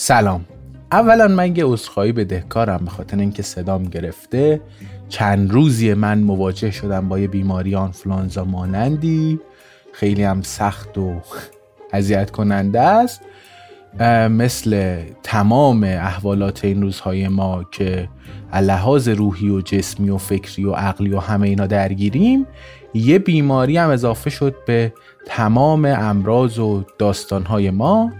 سلام. اولا من یه عذرخواهی بدهکارم به خاطر اینکه صدام گرفته. چند روزی من مواجه شدم با یه بیماری آنفلانزا مانندی. خیلی هم سخت و اذیت کننده است. مثل تمام احوالات این روزهای ما که لحاظ روحی و جسمی و فکری و عقلی و همه اینا درگیریم یه بیماری هم اضافه شد به تمام امراض و داستانهای ما.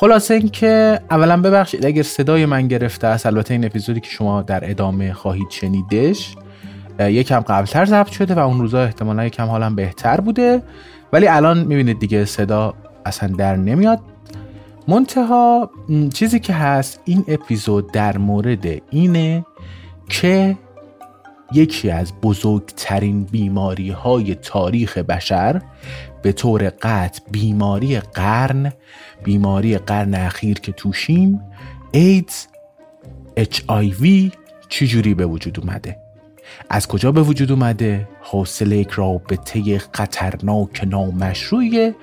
خلاصه اینکه اولا ببخشید اگر صدای من گرفته است البته این اپیزودی که شما در ادامه خواهید شنیدش یکم قبلتر ضبط شده و اون روزا احتمالا یکم حالم بهتر بوده. ولی الان می‌بینید دیگه صدا اصلا در نمیاد. منتها چیزی که هست این اپیزود در مورد اینه که یکی از بزرگترین بیماری های تاریخ بشر به طور قطع بیماری قرن بیماری قرن اخیر که توشیم ایدز HIV چجوری به وجود اومده؟ از کجا به وجود اومده؟ حاصل یک رابطه خطرناک نامشروعیه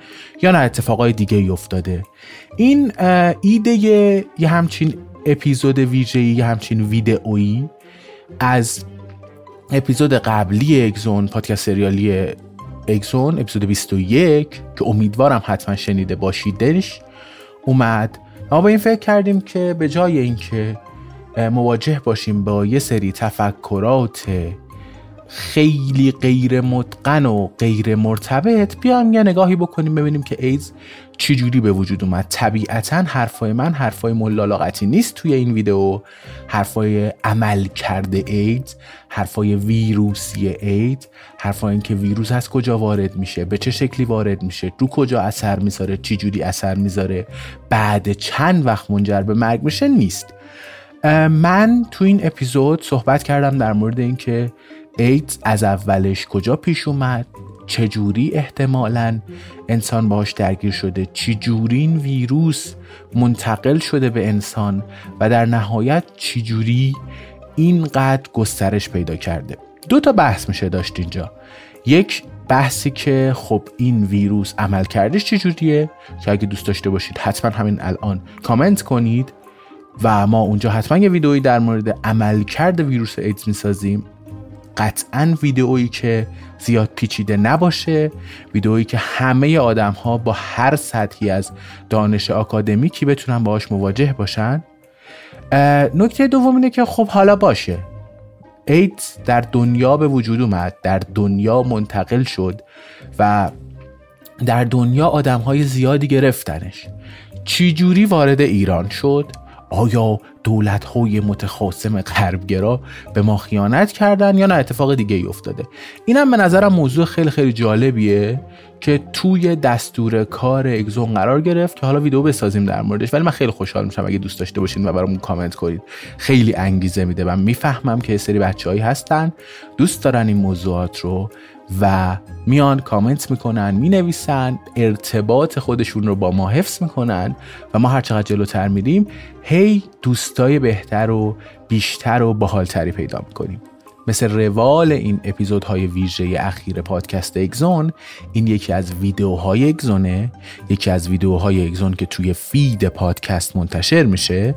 یا نه؟ اتفاقای دیگه افتاده؟ این ایده یه همچین اپیزود ویژه‌ای یه همچین ویدئویی از اپیزود قبلی اگزون پادکست سریالی اگزون اپیزود 21 که امیدوارم حتما شنیده باشیدش. اومد. ما با این فکر کردیم که به جای اینکه مواجه باشیم با یه سری تفکرات خیلی غیر متقن و غیر مرتبط. بیایم یه نگاهی بکنیم ببینیم که ایدز چجوری به وجود اومد. طبیعتا حرفای من حرفای ملالاقتی نیست توی این ویدیو حرفای عمل کرده ایدز حرفای ویروسی اید حرفای این که ویروس از کجا وارد میشه به چه شکلی وارد میشه رو کجا اثر می‌ذاره چجوری اثر می‌ذاره بعد چند وقت منجر به مرگ میشه نیست. من تو این اپیزود صحبت کردم در مورد اینکه ایدز از اولش کجا پیش اومد؟ چجوری احتمالا؟ انسان باهاش درگیر شده. چجوری این ویروس منتقل شده به انسان؟ و در نهایت چجوری اینقدر گسترش پیدا کرده؟ دو تا بحث میشه داشت اینجا. یک بحثی که خب این ویروس عمل کردش چجوریه که اگه دوست داشته باشید حتما همین الان کامنت کنید. و ما اونجا حتما یه ویدئویی در مورد عملکرد ویروس ایدز می‌سازیم. قطعا ویدئویی که زیاد پیچیده نباشه ویدئویی که همه آدم ها با هر سطحی از دانش آکادمیکی بتونن باهاش مواجه باشن. نکته دوم اینه که خب حالا باشه. ایدز در دنیا به وجود اومد در دنیا منتقل شد و در دنیا آدم های زیادی گرفتنش. چی جوری وارد ایران شد؟ آیا دولت های متخاصم غربگرا به ما خیانت کردن یا نه؟ اتفاق دیگه ای افتاده. اینم به نظرم موضوع خیلی خیلی جالبیه که توی دستور کار اگزون قرار گرفت که حالا ویدیو بسازیم در موردش. ولی من خیلی خوشحال میشم اگه دوست داشته باشین و برامون کامنت کنید. خیلی انگیزه میده. و می‌فهمم که سری بچههایی هستن. دوست دارن این موضوعات رو و میان کامنت می‌کنن می‌نویسن ارتباط خودشون رو با ما حفظ می‌کنن و ما هر چقدر جلوتر میریم هی دوستای بهتر و بیشتر و باحالتری پیدا می‌کنیم. مثل روال این اپیزودهای ویژه اخیر پادکست اگزون این یکی از ویدیوهای اگزونه یکی از ویدیوهای اگزون که توی فید پادکست منتشر میشه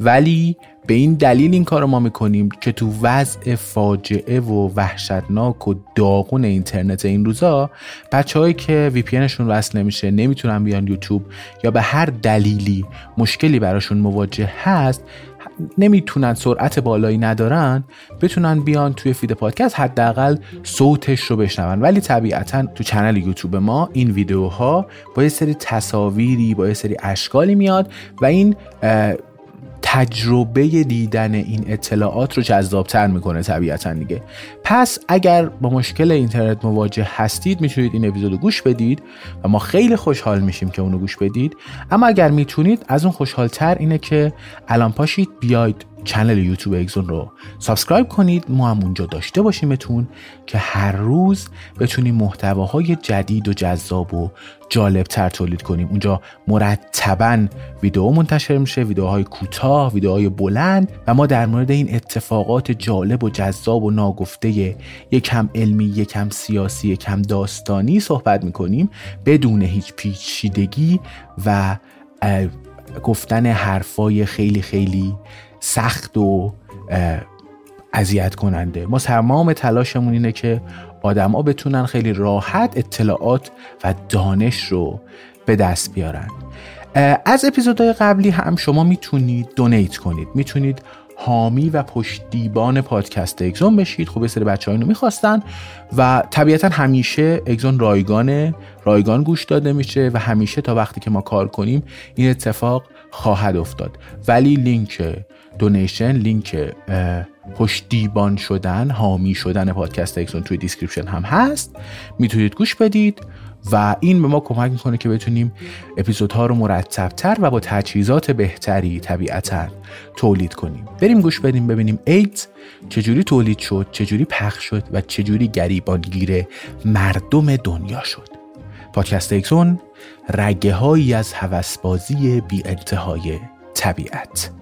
ولی به این دلیل این کار رو ما می‌کنیم که تو وضع فاجعه و وحشتناک و داغون اینترنت این روزا بچههایی که وی وصل نمیشه نمی‌تونن بیان یوتیوب یا به هر دلیلی مشکلی براشون مواجه هست نمی‌تونن سرعت بالایی ندارن بتونن بیان توی feed پادکست حداقل صوتش رو بشنون. ولی طبیعتا تو channel YouTube ما این ویدیوها با یه سری تصاویری با یه سری اشکالی میاد و این تجربه دیدن این اطلاعات رو جذابتر می‌کنه طبیعتا دیگه. پس اگر با مشکل اینترنت مواجه هستید می‌تونید این اپیزود گوش بدید و ما خیلی خوشحال میشیم که اونو گوش بدید. اما اگر می‌تونید از اون خوشحالتر اینه که الان پاشید بیاید channel YouTube اگزون رو subscribe کنید. ما هم اونجا داشته باشیمتون که هر روز بتونیم محتواهای جدید و جذاب و جالب تر تولید کنیم. اونجا مرتبا ویدیو منتشر میشه ویدیوهای کوتاه ویدیوهای بلند و ما در مورد این اتفاقات جالب و جذاب و ناگفته یکم علمی یکم سیاسی یکم داستانی صحبت می‌کنیم بدون هیچ پیچیدگی و گفتن حرفای خیلی خیلی سخت و اذیت کننده. ما تمام تلاشمون اینه که آدما بتونن خیلی راحت اطلاعات و دانش رو به دست بیارن. از اپیزودهای قبلی هم شما می‌تونید دونیت کنید. می‌تونید حامی و پشتیبان پادکست اگزون بشید. خب سری بچه اینو می‌خواستن و طبیعتا همیشه اگزون رایگانه رایگان گوش داده میشه و همیشه تا وقتی که ما کار کنیم این اتفاق خواهد افتاد. ولی لینک donation لینک پشتیبان شدن حامی شدن پادکست اگزون توی description هم هست. می‌تونید گوش بدید و این به ما کمک می‌کنه که بتونیم اپیزودها رو مرتبتر و با تجهیزات بهتری طبیعتا تولید کنیم. بریم گوش بدیم ببینیم ایدز چجوری تولید شد چجوری پخش شد و چجوری گریبانگیر مردم دنیا شد. پادکست اکسون رگه هایی از هوسبازی بی انتهای طبیعت.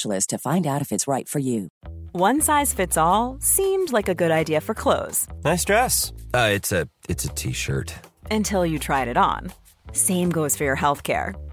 specialist to find out if it's right for you. One size fits all seemed like a good idea for clothes. Nice dress. Uh, it's a it's a t-shirt. Until you tried it on. Same goes for your healthcare.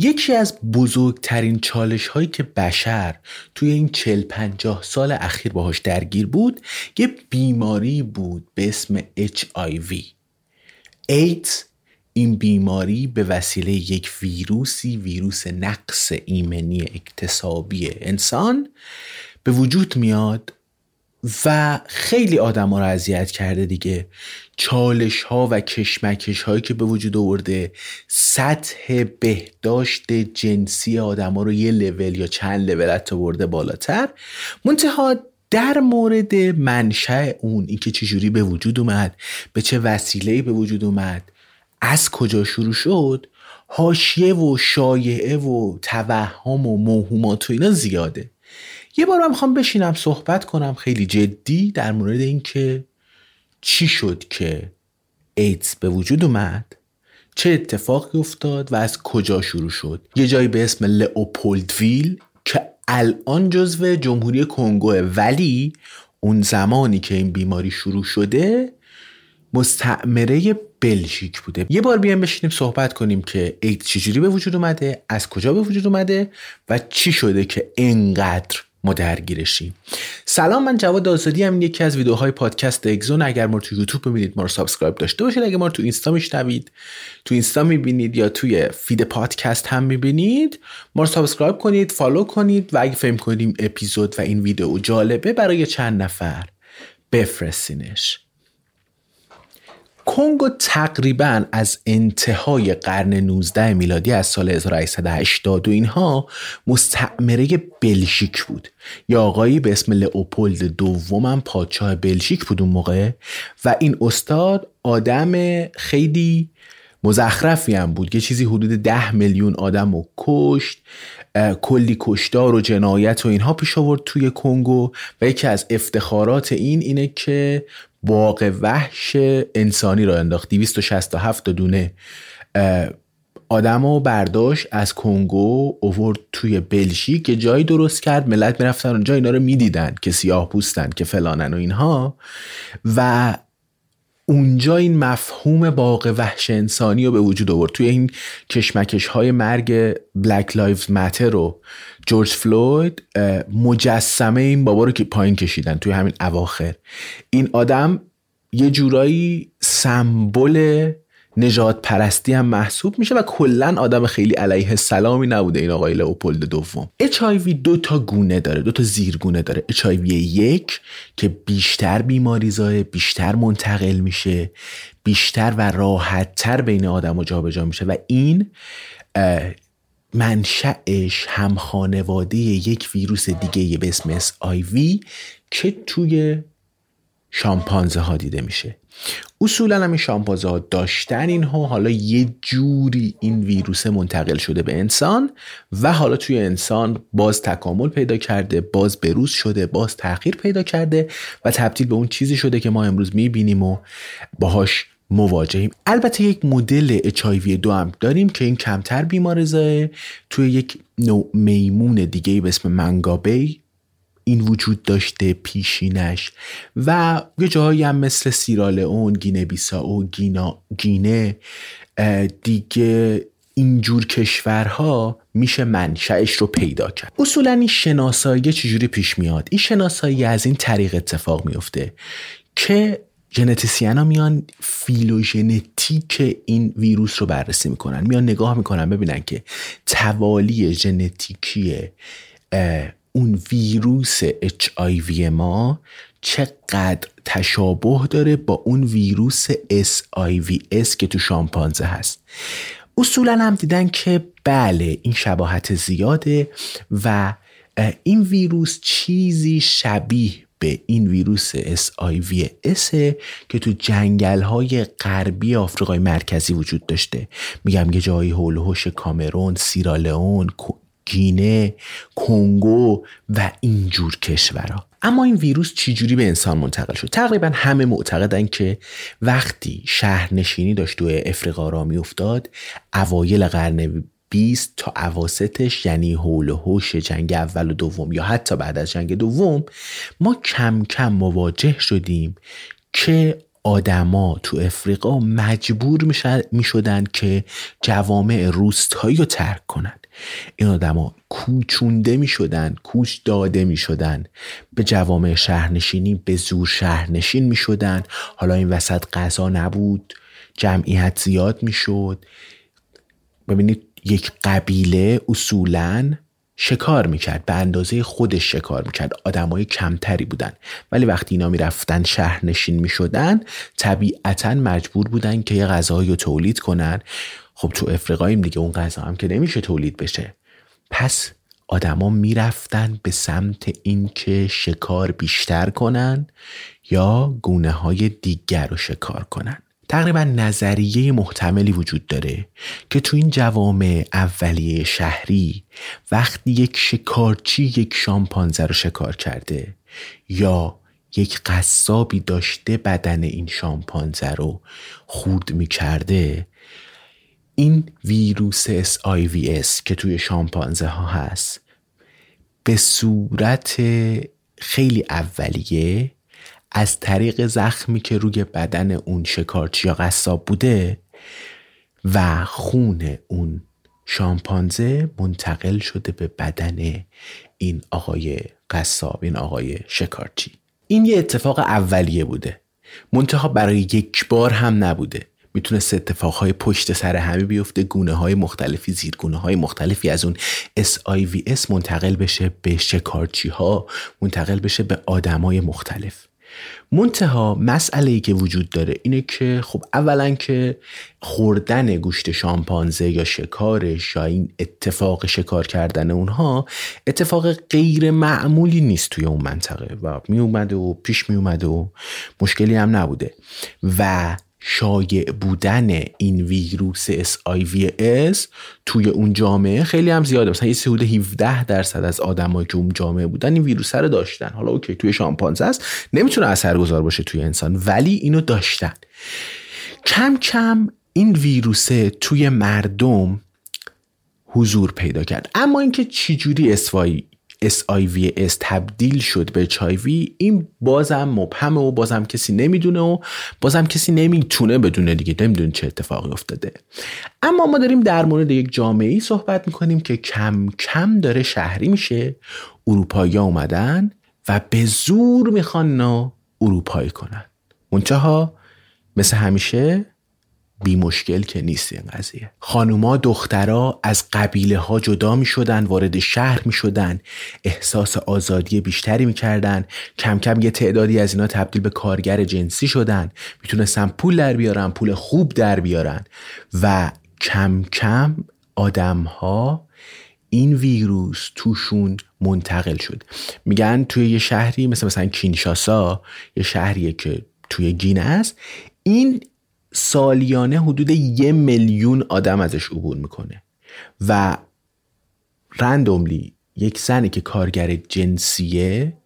یکی از بزرگترین چالش هایی که بشر توی این چل پنجاه سال اخیر باهاش درگیر بود یه بیماری بود به اسم HIV ایدز این بیماری به وسیله یک ویروسی ویروس نقص ایمنی اکتسابی انسان به وجود میاد و خیلی آدم ها رو اذیت کرده دیگه. چالش ها و کشمکش هایی که به وجود آورده سطح بهداشت جنسی آدم ها رو یه لول یا چند لول حتی برده بالاتر. منتها در مورد منشأ اون اینکه چجوری به وجود اومد به چه وسیله به وجود اومد از کجا شروع شد حاشیه و شایعه و توهم و موهومات و اینا زیاده. یه بار من می‌خوام بشینم صحبت کنم خیلی جدی در مورد اینکه چی شد که ایدز به وجود اومد چه اتفاقی افتاد و از کجا شروع شد. یه جایی به اسم لئوپولدویل که الان جزو جمهوری کنگوه ولی اون زمانی که این بیماری شروع شده مستعمره بلژیک بوده. یه بار بیایم بشینیم صحبت کنیم که اید چجوری به وجود اومده از کجا به وجود اومده و چی شده که انقدر ما درگیرشیم. سلام من جواد آزادی‌ام یکی از ویدیوهای پادکست اگزون. اگر ما رو تو یوتیوب ببینید ما رو subscribe داشته باشید. اگر ما تو اینستا میشنوید تو اینستا می‌بینید یا توی feed پادکست هم می‌بینید ما رو subscribe کنید follow کنید و اگه فکر می‌کنید اپیزود و این ویدیو جالبه برای چند نفر بفرستینش. کنگو تقریبا از انتهای قرن 19 میلادی از سال 1880 و اینها مستعمره بلژیک بود. یا آقایی به اسم لئوپولد دوم پادشاه بلژیک بود اون موقع و این استاد آدم خیلی مزخرفی هم بود. یه چیزی حدود ده میلیون آدم رو کشت کلی کشتار و جنایت و اینها پیش آورد توی کنگو و یکی از افتخارات این اینه که باغ وحش انسانی را انداخت. 267 دونه آدم و برداشت از کنگو اوورد توی بلژیک. یه جایی درست کرد ملت می‌رفتن اونجا اینا رو می‌دیدن که سیاه پوستن که فلانن و اینها. و اونجا این مفهوم باغ وحش انسانی رو به وجود آورد. توی این کشمکش های مرگ Black Lives Matter و جورج فلوید مجسمه این بابا رو که پایین کشیدن توی همین اواخر. این آدم یه جورایی سمبل نجات پرستی هم محسوب میشه و کلا آدم خیلی علیه سلامی نبوده این آقای لئوپولد دوم. HIV دو تا گونه داره دو تا زیرگونه داره. HIV یک که بیشتر بیماری زای بیشتر منتقل میشه بیشتر و راحتتر بین آدم جابجا میشه و این منشأش هم خانواده یک ویروس دیگه به اسم SIV که توی شامپانزه ها دیده میشه. اصولا هم این شامپانزه داشتن اینها حالا یه جوری این ویروس منتقل شده به انسان و حالا توی انسان باز تکامل پیدا کرده باز بروز شده باز تغییر پیدا کرده و تبدیل به اون چیزی شده که ما امروز می‌بینیم و باهاش مواجهیم. البته یک مدل HIV دو هم داریم که این کمتر بیمارزایه توی یک نوع میمون دیگه به اسم منگابی این وجود داشته پیشینش و یه جایی هم مثل سیرالئون گینه بیساو گینا گینه دیگه اینجور کشورها میشه منشأش رو پیدا کرد. اصولا این شناسایی چجوری پیش میاد؟ این شناسایی از این طریق اتفاق میفته که ژنتیسین ها میان فیلوژنتیک این ویروس رو بررسی می‌کنن. میان نگاه می‌کنن ببینن که توالی ژنتیکی اون ویروس HIV ما چقدر تشابه داره با اون ویروس SIVS که تو شامپانزه هست. اصولا هم دیدن که بله این شباهت زیاده و این ویروس چیزی شبیه به این ویروس SIVS که تو جنگل های غربی آفریقای مرکزی وجود داشته. میگم یه جایی هول کامرون سیرالئون گینه کنگو و اینجور کشورها. اما این ویروس چجوری به انسان منتقل شد؟ تقریبا همه معتقدن که وقتی شهرنشینی داشت توی افریقا را میافتاد اوایل قرن 20 تا عواستش یعنی حول و حوش جنگ اول و دوم یا حتی بعد از جنگ دوم ما کم کم مواجه شدیم که آدما تو افریقا مجبور می شدن که جوامع روستایی رو ترک کنند. این آدما کوچونده می شدن کوچ داده می شدن به جوامع شهرنشینی به زور شهرنشین می شدن حالا این وسط غذا نبود جمعیت زیاد می‌شد. ببینید یک قبیله اصولا شکار می‌کرد به اندازه خودش شکار می‌کرد. آدمای کمتری بودن. ولی وقتی اینا می‌رفتن شهر نشین می‌شدن طبیعتا مجبور بودن که یه رو تولید کنن. خب تو افریقاییم دیگه اون غذا هم که نمیشه تولید بشه. پس آدما می‌رفتن به سمت اینکه شکار بیشتر کنن یا گونه های دیگر رو شکار کنن. تقریبا نظریه محتملی وجود داره که تو این جوامع اولیه شهری وقتی یک شکارچی یک شامپانزه رو شکار کرده یا یک قصابی داشته بدن این شامپانزه رو خورد می کرده این ویروس SIVS که توی شامپانزه ها هست به صورت خیلی اولیه از طریق زخمی که روی بدن اون شکارچی یا قصاب بوده و خون اون شامپانزه منتقل شده به بدن این آقای قصاب این آقای شکارچی. این یه اتفاق اولیه بوده. منتها برای یک بار هم نبوده. می‌تونست اتفاقهای پشت سر همه بیفته گونه های مختلفی زیرگونه های مختلفی از اون SIVS منتقل بشه به شکارچی ها منتقل بشه به آدمای مختلف. منتها مسئله ای که وجود داره اینه که خب اولا که خوردن گوشت شامپانزه یا شکارش یا این اتفاق شکار کردن اونها اتفاق غیر معمولی نیست توی اون منطقه و می اومده و پیش می اومده و مشکلی هم نبوده. و شایع بودن این ویروس SIVS توی اون جامعه خیلی هم زیاده. مثلا یه حدود 17 درصد از آدمایی که اون جامعه بودن این ویروس رو داشتن. حالا اوکی توی شامپانزه است. نمی‌تونه اثرگذار باشه توی انسان ولی اینو داشتن. کم کم این ویروس توی مردم حضور پیدا کرد. اما اینکه چجوری SIVS تبدیل شد به HIV این بازم مبهمه و بازم کسی نمی‌دونه و بازم کسی نمی‌تونه بدونه دیگه. نمی‌دونه چه اتفاقی افتاده. اما ما داریم در مورد یک جامعه ای صحبت می‌کنیم که کم کم داره شهری میشه. اروپایی اومدن و به زور می‌خوان اروپایی کنن. منتها مثل همیشه بی مشکل که نیست این قضیه. خانوما دخترها از قبیله ها جدا می شدن وارد شهر می شدن احساس آزادی بیشتری می کردن کم کم یه تعدادی از اینا تبدیل به کارگر جنسی شدن. می‌تونستن پول در بیارن پول خوب در بیارن. و کم کم آدم ها این ویروس توشون منتقل شد. میگن توی یه شهری مثل مثلا کینشاسا یه شهریه که توی گینه است این سالیانه حدود یه میلیون آدم ازش عبور می‌کنه. و رندوملی یک زنی که کارگر جنسیه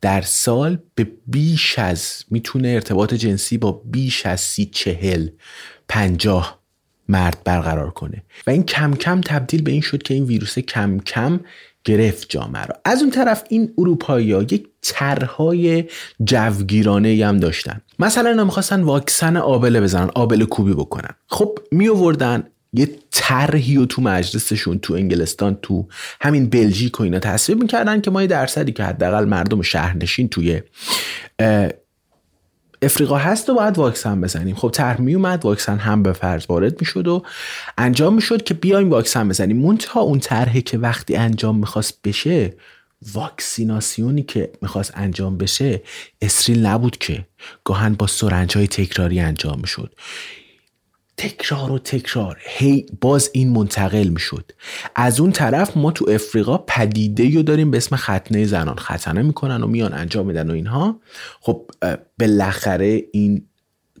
در سال به بیش از می‌تونه ارتباط جنسی با بیش از سی چهل پنجاه مرد برقرار کنه. و این کم کم تبدیل به این شد که این ویروس کم کم گرفت جامعه را از اون طرف این اروپایی ها یک طرحهای جوگیرانه هم داشتن. مثلا اینا می‌خواستن واکسن آبله بزنن آبله کوبی بکنن. خب می آوردن یه طرحی و تو مجلسشون تو انگلستان تو همین بلژیک و اینا تصویب می‌کردن که ما یه درصدی که حداقل مردم شهرنشین توی افریقا هست و باید واکسن بزنیم. خب طرح می اومد واکسن هم به فرض وارد می‌شد و انجام می‌شد که بیایم واکسن بزنیم. منتها اون طرحی که وقتی انجام می‌خواست بشه واکسیناسیونی که می‌خواست انجام بشه اسریل نبود که. گاهن با سرنج های تکراری انجام می‌شد. تکرار و تکرار. هی باز این منتقل می‌شد. از اون طرف ما تو افریقا پدیده رو داریم به اسم ختنه زنان. ختنه می‌کنن و میان انجام میدن و اینها. خب بالاخره این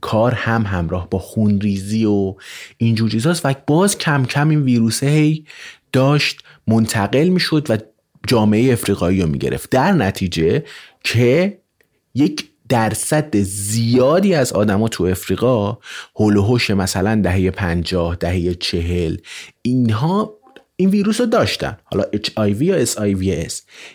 کار هم همراه با خونریزی و اینجور چیزاست. و باز کم کم این ویروسه هی داشت منتقل می‌شد و جامعه افریقایی رو می‌گرفت. در نتیجه که یک درصد زیادی از آدما تو افریقا هول مثلا دهه پنجاه دهه چهل. اینها این ویروس رو داشتن. حالا HIV یا SIVS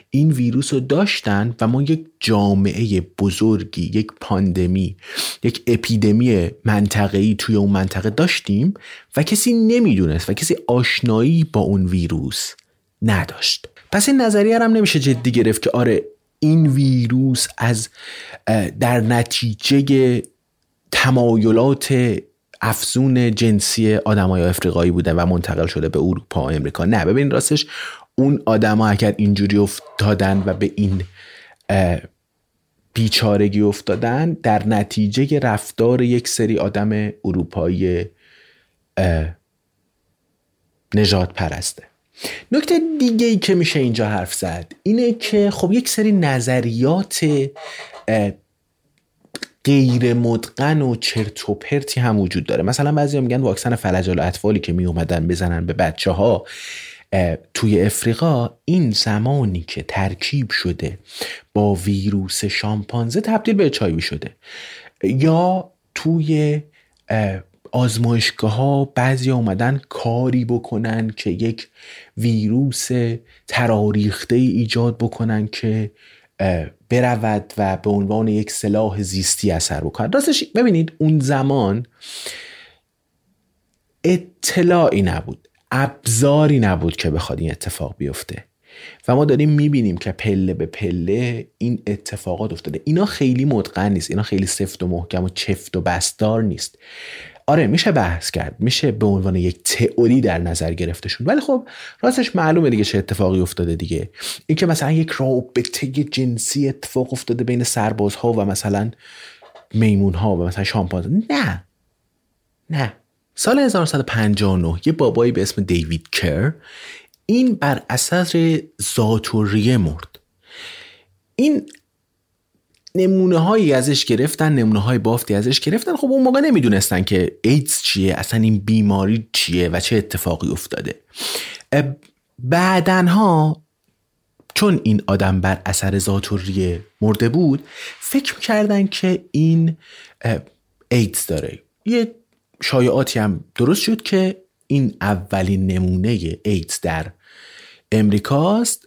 این ویروس رو داشتن و ما یک جامعه بزرگی یک پاندمی یک اپیدمی منطقه‌ای توی اون منطقه داشتیم و کسی نمی‌دونست و کسی آشنایی با اون ویروس نداشت. پس این نظریه هم نمیشه جدی گرفت که آره این ویروس از در نتیجه تمایلات افزون جنسی آدمای افریقایی بودن و منتقل شده به اروپا و امریکا نه ببین راستش اون آدما اگر اینجوری افتادن و به این بیچارگی افتادن در نتیجه رفتار یک سری آدم اروپایی نجات پرسته نکته دیگه ای که میشه اینجا حرف زد اینه که خب یک سری نظریات غیر مدقن و چرت و پرتی هم وجود داره. مثلا بعضی میگن واکسن فلج اطفالی که می اومدن بزنن به بچه ها توی افریقا این زمانی که ترکیب شده با ویروس شامپانزه تبدیل به چایوی شده. یا توی آزمایشگاه ها بعضی اومدن کاری بکنن که یک ویروس تراریخته ایجاد بکنن که برود و به عنوان یک سلاح زیستی اثر بکنه راستش ببینید اون زمان اطلاعی نبود ابزاری نبود که بخواد این اتفاق بیفته. و ما داریم می‌بینیم که پله به پله این اتفاقات افتاده. اینا خیلی مدقن نیست اینا خیلی سفت و محکم و چفت و بستار نیست. آره میشه بحث کرد. میشه به عنوان یک تئوری در نظر گرفته شد ولی خب راستش معلومه دیگه چه اتفاقی افتاده دیگه. اینکه مثلا یک رابطه جنسی اتفاق افتاده بین سربازها و مثلا میمون ها و مثلا شامپانزه نه. نه. سال 1959 یه بابایی به اسم دیوید کر این بر اثر زاتوریه مرد. این نمونه هایی ازش گرفتن نمونه های بافتی ازش گرفتن. خب اون موقع نمی‌دونستن که ایدز چیه اصلا این بیماری چیه و چه اتفاقی افتاده. بعدنها چون این آدم بر اثر زاتوریه مرده بود فکر کردن که این ایدز داره. یه شایعاتی هم درست شد که این اولین نمونه ایدز در امریکاست.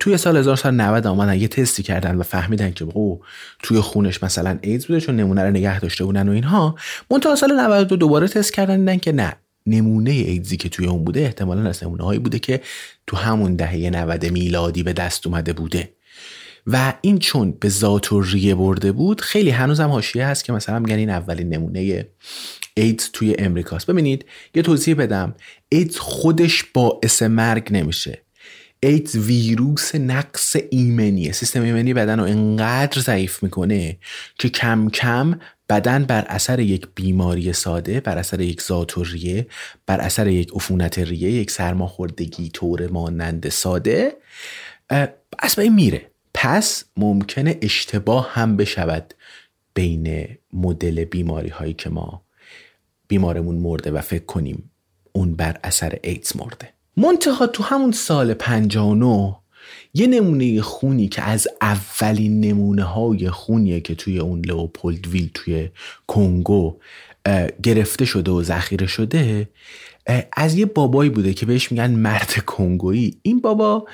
توی سال 1990 آمدن یه تستی کردن و فهمیدن که او توی خونش مثلا ایدز بوده چون نمونه رو نگه داشته بودن و اینها. منتها سال 92 دوباره تست کردن دیدن که نه نمونه ایدزی که توی اون بوده احتمالا از نمونه هایی بوده که تو همون دهه 90 میلادی به دست اومده بوده. و این چون به ذات و ریه برده بود خیلی هنوزم حاشیه هست که مثلا میگن این اولین نمونه ایدز توی امریکاست. ببینید یه توضیح بدم. ایدز خودش باعث مرگ نمیشه. ایدز ویروس نقص ایمنیه. سیستم ایمنی بدن رو انقدر ضعیف می‌کنه که کم کم بدن بر اثر یک بیماری ساده بر اثر یک ذاتوریه بر اثر یک عفونت ریه یک سرماخوردگی طور مانند ساده از این میره. پس ممکنه اشتباه هم بشود بین مدل بیماری هایی که ما بیمارمون مرده و فکر کنیم اون بر اثر ایدز مرده. منتها تو همون سال 59 یه نمونه خونی که از اولین نمونه های خونیه که توی اون ویل توی کنگو گرفته شده و ذخیره شده از یه بابایی بوده که بهش میگن مرد کنگویی. این بابا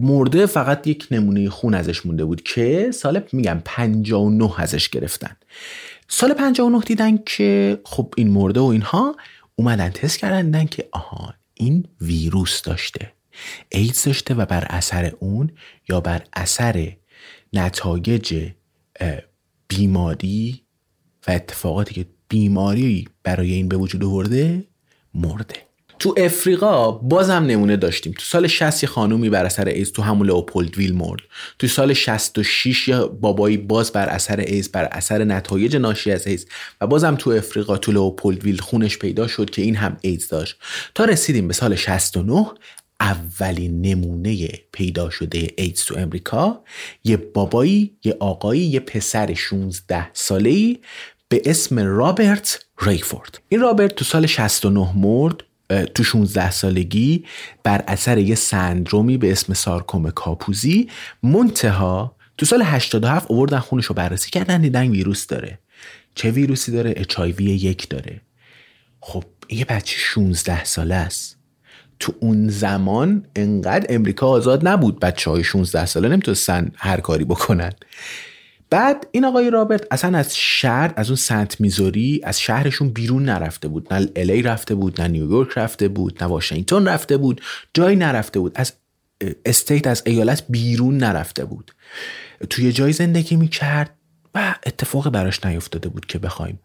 مرده فقط یک نمونه خون ازش مونده بود که سال میگم 59 ازش گرفتن. سال 59 دیدن که خب این مرده و اینها اومدن تست کردن که آها این ویروس داشته. ایدز داشته و بر اثر اون یا بر اثر نتایج بیماری و اتفاقاتی که بیماری برای این به وجود آورده مرده. تو افریقا بازم نمونه داشتیم. تو سال 60 یه خانومی بر اثر ایز تو همون ویل مرد. تو سال 66 یه بابایی باز بر اثر ایدز بر اثر نتایج ناشی از ایدز و بازم تو افریقا توی خونش پیدا شد که این هم ایدز داشت. تا رسیدیم به سال 69 اولین نمونه پیدا شده ایدز تو امریکا. یه بابایی یه آقایی یه پسر 16 ساله‌ای به اسم رابرت ریفورد. این رابرت تو سال 69 مرد تو 16 سالگی بر اثر یه سندرومی به اسم سارکوم کاپوزی منتها تو سال 87 اووردن خونش رو بررسی کردن دیدن ویروس داره. چه ویروسی داره؟ اچ یک داره. خب یه بچه 16 ساله است. تو اون زمان انقدر امریکا آزاد نبود بچه های 16 ساله نمی‌تونستن هر کاری بکنن. بعد این آقای رابرت اصلا از شهر از اون سنت میزوری از شهرشون بیرون نرفته بود. نه الی رفته بود نه نیویورک رفته بود نه واشنگتن رفته بود. جایی نرفته بود. از استیت از ایالت بیرون نرفته بود. توی جای زندگی می‌کرد و اتفاق براش نیفتاده بود که بخوایم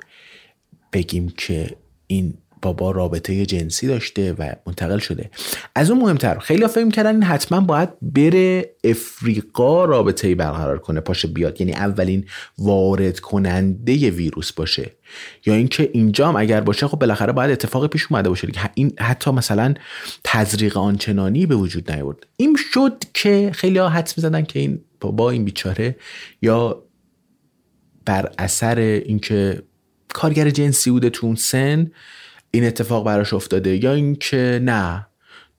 بگیم که این بابا رابطه جنسی داشته و منتقل شده. از اون مهمتر. خیلی فکر کردن این حتما باید بره افریقا رابطه برقرار کنه پاشه بیاد. یعنی اولین وارد کننده ویروس باشه. یا اینکه اینجا هم اگر باشه خب بالاخره باید اتفاق پیش اومده باشه این حتی مثلا تزریق آنچنانی به وجود نیورد. این شد که خیلی ها حدس می‌زدن که این بابا این بیچاره یا بر اثر اینکه کارگر جنسی بوده تو اون سن این اتفاق براش افتاده. یا اینکه نه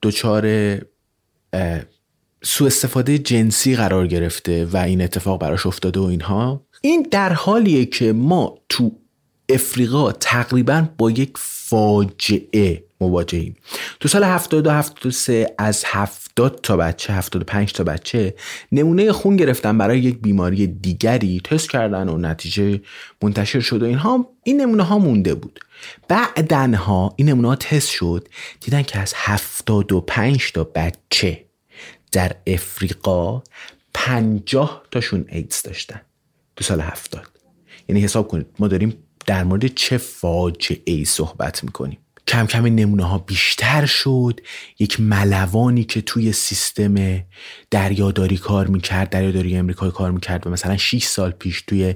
دچار سوء استفاده جنسی قرار گرفته و این اتفاق براش افتاده و اینها. این در حالیه که ما تو افریقا تقریبا با یک فاجعه مواجهیم. تو سال 72 73 از 70 تا بچه 75 تا بچه نمونه خون گرفتن برای یک بیماری دیگری تست کردن و نتیجه منتشر شد و اینها این نمونه ها مونده بود. بعدنها این نمونه ها تست شد دیدن که از 75 تا بچه در افریقا 50 تاشون ایدز داشتن تو سال 70 یعنی حساب کنید ما داریم در مورد چه فاجعه ای صحبت می‌کنیم؟ کم کم نمونه ها بیشتر شد. یک ملوانی که توی سیستم دریاداری کار می‌کرد دریاداری امریکا کار می‌کرد و مثلا 6 سال پیش توی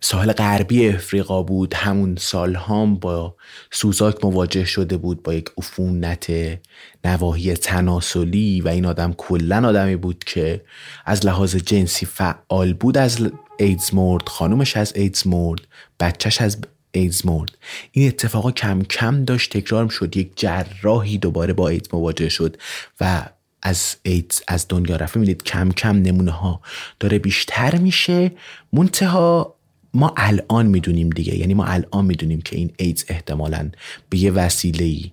ساحل غربی افریقا بود. همون سال هم با سوزاک مواجه شده بود با یک عفونت نواحی تناسلی و این آدم کلا آدمی بود که از لحاظ جنسی فعال بود. از ایدز مرد خانومش از ایدز مرد بچهش از ایدز مرد. این اتفاقا کم کم داشت تکرار شد. یک جراحی دوباره با ایدز مواجه شد و از ایدز از دنیا رفت. می‌دید کم کم نمونه ها داره بیشتر میشه. منتها ما الان می‌دونیم دیگه. یعنی ما الان می‌دونیم که این ایدز احتمالا به یه وسیله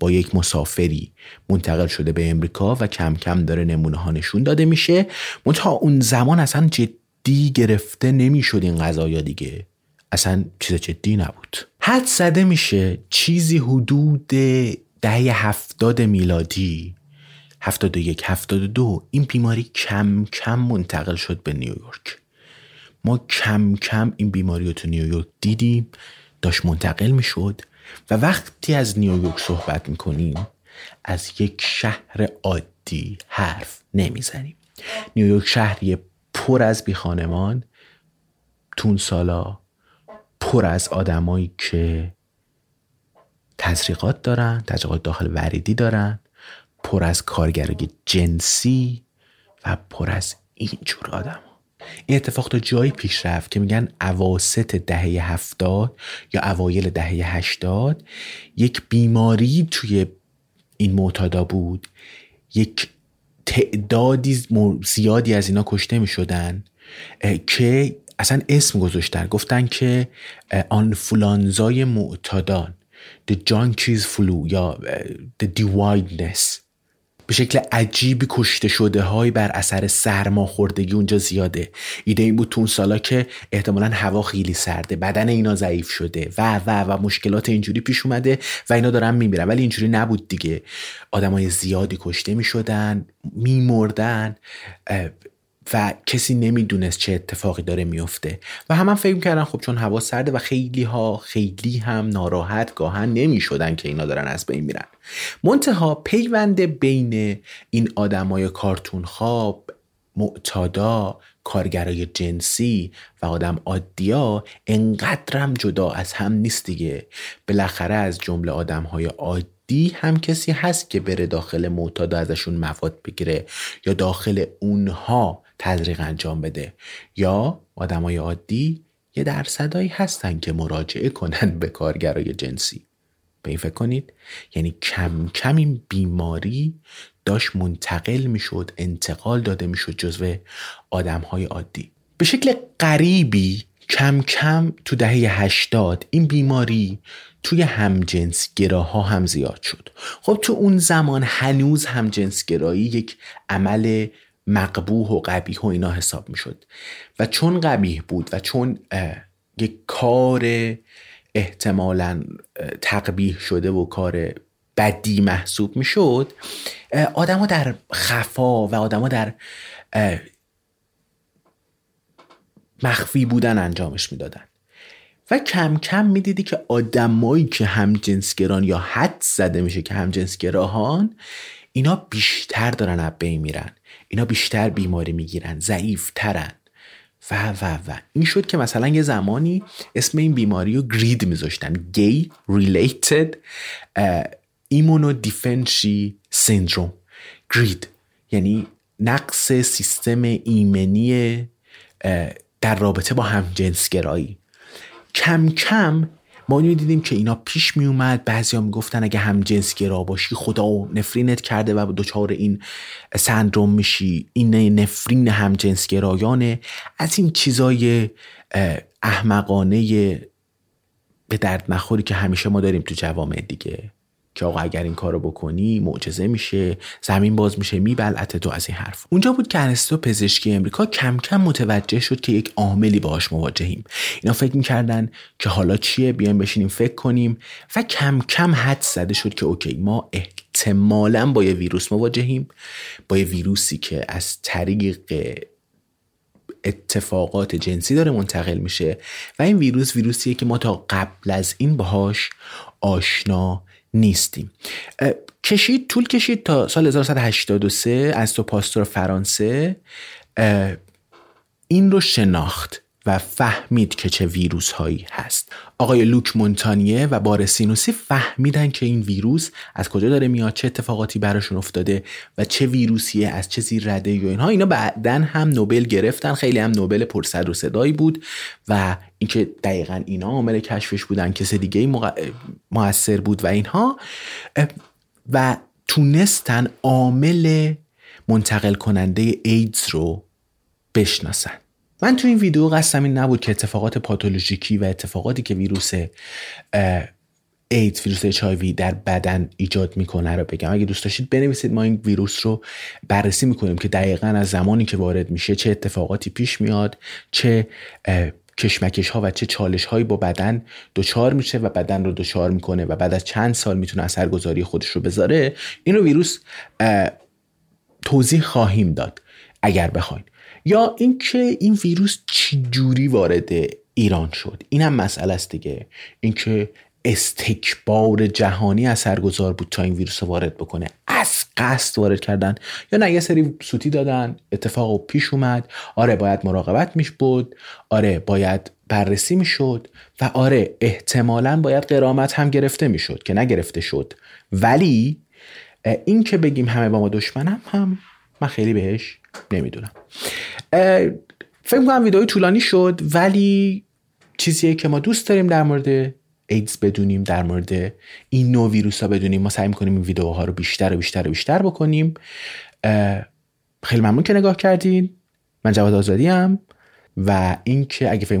با یک مسافری منتقل شده به امریکا و کم کم داره نمونه ها نشون داده میشه. منتها اون زمان اصلا جدی گرفته نمی‌شد این قضايا دیگه. اصلا چیز جدی نبود. حد زده میشه چیزی حدود دهه هفتاد میلادی هفتاد و یک هفتاد و دو این بیماری کم کم منتقل شد به نیویورک. ما کم کم این بیماری رو تو نیویورک دیدیم داشت منتقل می‌شد و وقتی از نیویورک صحبت می‌کنیم از یک شهر عادی حرف نمی‌زنیم. نیویورک شهری پر از بیخانمان تون سالا پر از آدمایی که تزریقات دارن تزریقات داخل وریدی دارن پر از کارگرای جنسی و پر از اینجور آدم این اتفاق تا جایی پیش رفت که میگن عواست دهه هفتاد یا اوایل دهه هشتاد یک بیماری توی این معتادا بود. یک تعدادی زیادی از اینا کشته می شدن که اصلا اسم گذاشتن گفتن که آنفولانزای معتادان The Junkies Flu یا The Dividedness. به شکل عجیبی کشته شده های بر اثر سرماخوردگی اونجا زیاده. ایده این بود تو اون سالا که احتمالا هوا خیلی سرده بدن اینا ضعیف شده و و و مشکلات اینجوری پیش اومده و اینا دارن میمیرن. ولی اینجوری نبود دیگه. آدمای زیادی کشته می‌شدن میمردن و کسی نمی‌دونست چه اتفاقی داره میفته و هم, هم فکر کردن خب چون هوا سرده و خیلی ها خیلی هم ناراحت گاهن نمی‌شدن که اینا دارن از بین میرن. منتها پیوند بین این آدمای کارتون خواب معتادا کارگرای جنسی و آدم عادیا انقدرم جدا از هم نیست دیگه. بالاخره از جمله آدم های عادی هم کسی هست که بره داخل معتادا ازشون مواد بگیره یا داخل اونها تزریق انجام بده. یا آدمای عادی یه درصدایی هستن که مراجعه کنن به کارگرای جنسی. به این فکر کنید. یعنی کم کم این بیماری داشت منتقل می‌شد انتقال داده می‌شد جزو آدم های عادی. به شکل غریبی کم کم تو دهه هشتاد این بیماری توی همجنسگراها هم زیاد شد. خب تو اون زمان هنوز همجنسگرایی یک عمل مقبوح و قبیح و اینا حساب می‌شد. و چون قبیح بود و چون یک کار احتمالا تقبیح شده و کار بدی محسوب می‌شد آدما در خفا و آدما در مخفی بودن انجامش می‌دادن. و کم کم می‌دیدی که آدمایی که هم جنسگران یا حد زده میشه که هم جنسگراهان اینا بیشتر دارن از بین میرن. اینا بیشتر بیماری می‌گیرن ضعیفترن. و و و. این شد که مثلا یه زمانی اسم این بیماری رو گرید میذاشتن گی ریلیتد ایمونو دیفنشی سیندروم گرید. یعنی نقص سیستم ایمنی در رابطه با همجنسگرایی. کم کم ما دیدیم که اینا پیش می اومد بعضیا می‌گفتن اگه هم جنس گرا باشی خدا نفرینت کرده و دچار این سندروم میشی. این نفرین هم جنس گرایانه. از این چیزای احمقانه به درد نخوری که همیشه ما داریم تو جوامع دیگه. که آقا اگر این کارو بکنی معجزه میشه زمین باز میشه میبلعت تو از این حرف. اونجا بود که ارسطو پزشکی امریکا کم کم متوجه شد که یک عاملی باهاش مواجهیم. اینا فکر می‌کردن که حالا چیه؟ بیایم بشینیم فکر کنیم و کم کم حد زده شد که اوکی ما احتمالا با یه ویروس مواجهیم. با یه ویروسی که از طریق اتفاقات جنسی داره منتقل میشه. و این ویروس ویروسیه که ما تا قبل از این باهاش آشنا نیستیم کشید طول کشید تا سال 1983 از تو پاستور فرانسه. این رو شناخت و فهمید که چه ویروس هایی هست. آقای لوک مونتانیه و بارسینوسی فهمیدن که این ویروس از کجا داره میاد چه اتفاقاتی براشون افتاده و چه ویروسیه از چه زیر رده و اینها. اینا بعدا هم نوبل گرفتن. خیلی هم نوبل پر و صدایی بود و اینکه دقیقا اینا عامل کشفش بودن کسی دیگه موثر بود و اینها و تونستن عامل منتقل کننده ایدز رو بشناسن. من تو این ویدیو قصدم این نبود که اتفاقات پاتولوژیکی و اتفاقاتی که ویروس ایدز ویروس اچ در بدن ایجاد می‌کنه رو بگم. اگه دوست داشتید بنویسید ما این ویروس رو بررسی می‌کنیم که دقیقا از زمانی که وارد میشه چه اتفاقاتی پیش میاد چه کشمکش ها و چه چالش هایی با بدن دچار میشه و بدن رو دچار می‌کنه و بعد از چند سال می‌تونه اثرگذاری خودش رو بذاره این رو ویروس توضیح خواهیم داد اگر بخواین. یا اینکه این ویروس چی جوری وارد ایران شد؟ اینم مسئله است دیگه. اینکه استکبار جهانی اثرگذار بود تا این ویروس رو وارد بکنه. از قصد وارد کردن. یا نه یه سری سوتی دادن. اتفاق پیش اومد. آره باید مراقبت میش بود. آره باید بررسی می‌شد و آره احتمالا باید قرامت هم گرفته می‌شد که نگرفته شد. ولی این که بگیم همه با ما دشمنم هم من خیلی بهش نمی‌دونم. فکر کنم ویدئوی طولانی شد ولی چیزیه که ما دوست داریم در مورد ایدز بدونیم در مورد این نوع ویروس ها بدونیم. ما سعی می‌کنیم این ویدیوها رو بیشتر و بیشتر و بیشتر بکنیم. خیلی ممنون که نگاه کردین. من جواد آزادی هم و اینکه اگه فکر